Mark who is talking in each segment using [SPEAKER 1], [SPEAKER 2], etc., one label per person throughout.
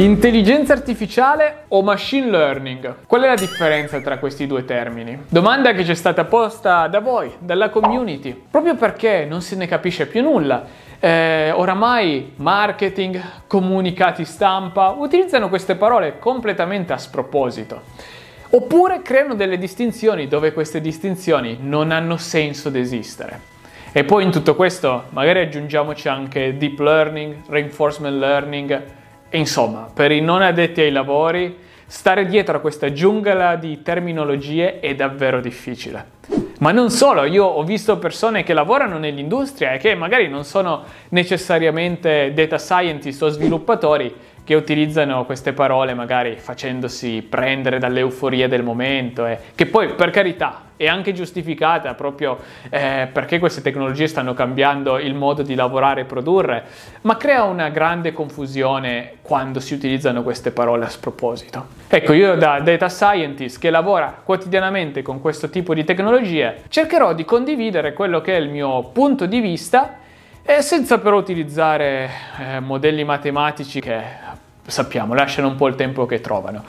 [SPEAKER 1] Intelligenza artificiale o machine learning? Qual è la differenza tra questi due termini? Domanda che ci è stata posta da voi, dalla community, proprio perché non se ne capisce più nulla. Eh, oramai marketing, comunicati stampa utilizzano queste parole completamente a sproposito. Oppure creano delle distinzioni dove queste distinzioni non hanno senso d'esistere. E poi in tutto questo magari aggiungiamoci anche deep learning, reinforcement learning, e insomma, per i non addetti ai lavori, stare dietro a questa giungla di terminologie è davvero difficile. Ma non solo, io ho visto persone che lavorano nell'industria e che magari non sono necessariamente data scientist o sviluppatori, che utilizzano queste parole magari facendosi prendere dall'euforia del momento e che poi per carità è anche giustificata proprio eh, perché queste tecnologie stanno cambiando il modo di lavorare e produrre, ma crea una grande confusione quando si utilizzano queste parole a sproposito. Ecco, io da data scientist che lavora quotidianamente con questo tipo di tecnologie, cercherò di condividere quello che è il mio punto di vista e senza però utilizzare eh, modelli matematici che sappiamo, lasciano un po' il tempo che trovano.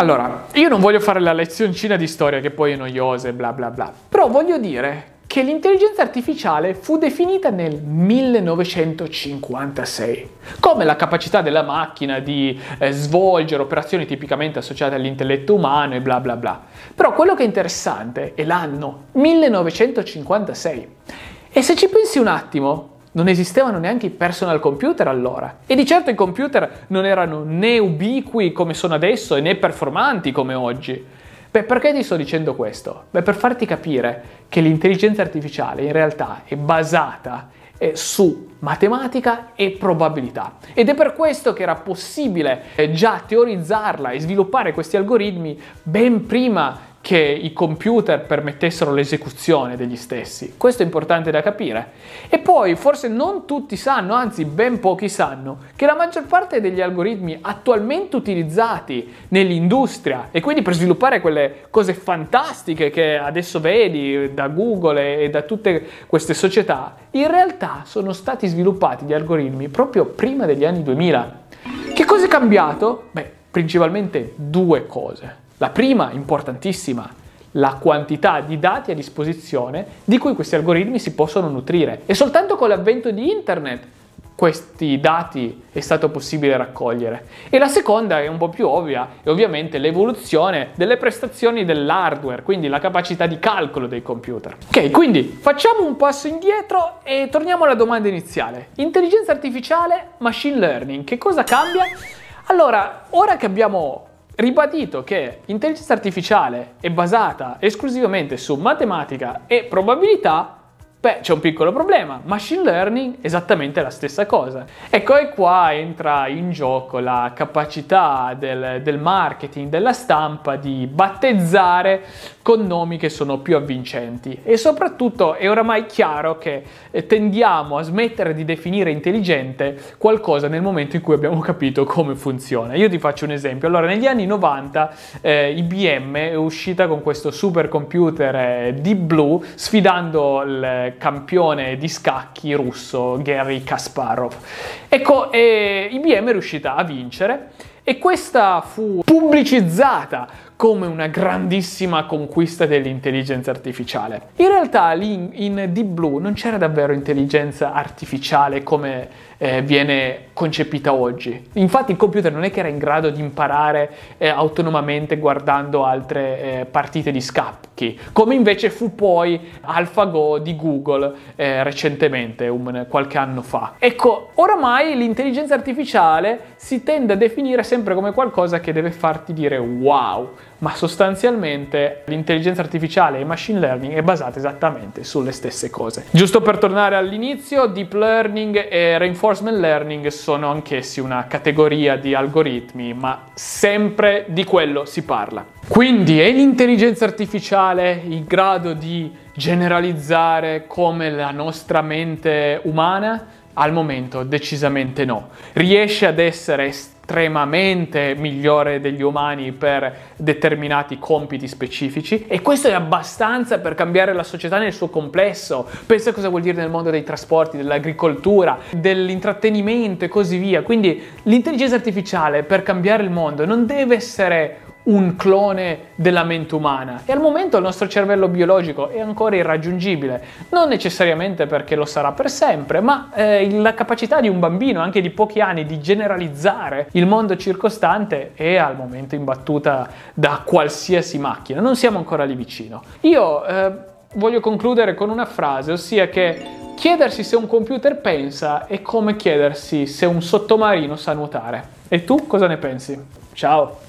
[SPEAKER 1] Allora, io non voglio fare la lezioncina di storia che poi è noiosa e bla bla bla, però voglio dire che l'intelligenza artificiale fu definita nel 1956 come la capacità della macchina di eh, svolgere operazioni tipicamente associate all'intelletto umano e bla bla bla. Però quello che è interessante è l'anno 1956. E se ci pensi un attimo, non esistevano neanche i personal computer allora. E di certo i computer non erano né ubiqui come sono adesso e né performanti come oggi. Beh, perché ti sto dicendo questo? Beh, per farti capire che l'intelligenza artificiale in realtà è basata eh, su matematica e probabilità. Ed è per questo che era possibile eh, già teorizzarla e sviluppare questi algoritmi ben prima che i computer permettessero l'esecuzione degli stessi. Questo è importante da capire. E poi forse non tutti sanno, anzi ben pochi sanno, che la maggior parte degli algoritmi attualmente utilizzati nell'industria e quindi per sviluppare quelle cose fantastiche che adesso vedi da Google e da tutte queste società, in realtà sono stati sviluppati gli algoritmi proprio prima degli anni 2000. Che cosa è cambiato? Beh, principalmente due cose. La prima, importantissima, la quantità di dati a disposizione di cui questi algoritmi si possono nutrire. E soltanto con l'avvento di Internet questi dati è stato possibile raccogliere. E la seconda è un po' più ovvia, è ovviamente l'evoluzione delle prestazioni dell'hardware, quindi la capacità di calcolo dei computer. Ok, quindi facciamo un passo indietro e torniamo alla domanda iniziale. Intelligenza artificiale, machine learning, che cosa cambia? Allora, ora che abbiamo ribadito che l'intelligenza artificiale è basata esclusivamente su matematica e probabilità, Beh, c'è un piccolo problema. Machine learning esattamente la stessa cosa. Ecco, e qua entra in gioco la capacità del, del, marketing, della stampa di battezzare con nomi che sono più avvincenti. E soprattutto è oramai chiaro che eh, tendiamo a smettere di definire intelligente qualcosa nel momento in cui abbiamo capito come funziona. Io ti faccio un esempio. Allora, negli anni 90 eh, IBM è uscita con questo supercomputer eh, Deep Blue sfidando il campione di scacchi russo Gary Kasparov. Ecco, e IBM è riuscita a vincere e questa fu pubblicizzata come una grandissima conquista dell'intelligenza artificiale. In realtà lì in Deep Blue non c'era davvero intelligenza artificiale come eh, viene concepita oggi. Infatti il computer non è che era in grado di imparare eh, autonomamente guardando altre eh, partite di scacchi, come invece fu poi AlphaGo di Google eh, recentemente, un, qualche anno fa. Ecco, oramai l'intelligenza artificiale si tende a definire sempre come qualcosa che deve farti dire wow, ma sostanzialmente l'intelligenza artificiale e il machine learning è basata esattamente sulle stesse cose. Giusto per tornare all'inizio, deep learning e reinforcement learning sono anch'essi una categoria di algoritmi, ma sempre di quello si parla. Quindi è l'intelligenza artificiale in grado di generalizzare come la nostra mente umana? Al momento decisamente no. Riesce ad essere estremamente migliore degli umani per determinati compiti specifici e questo è abbastanza per cambiare la società nel suo complesso. Pensa cosa vuol dire nel mondo dei trasporti, dell'agricoltura, dell'intrattenimento e così via. Quindi l'intelligenza artificiale per cambiare il mondo non deve essere un clone della mente umana e al momento il nostro cervello biologico è ancora irraggiungibile, non necessariamente perché lo sarà per sempre, ma eh, la capacità di un bambino anche di pochi anni di generalizzare il mondo circostante è al momento imbattuta da qualsiasi macchina, non siamo ancora lì vicino. Io eh, voglio concludere con una frase, ossia che chiedersi se un computer pensa è come chiedersi se un sottomarino sa nuotare. E tu cosa ne pensi? Ciao!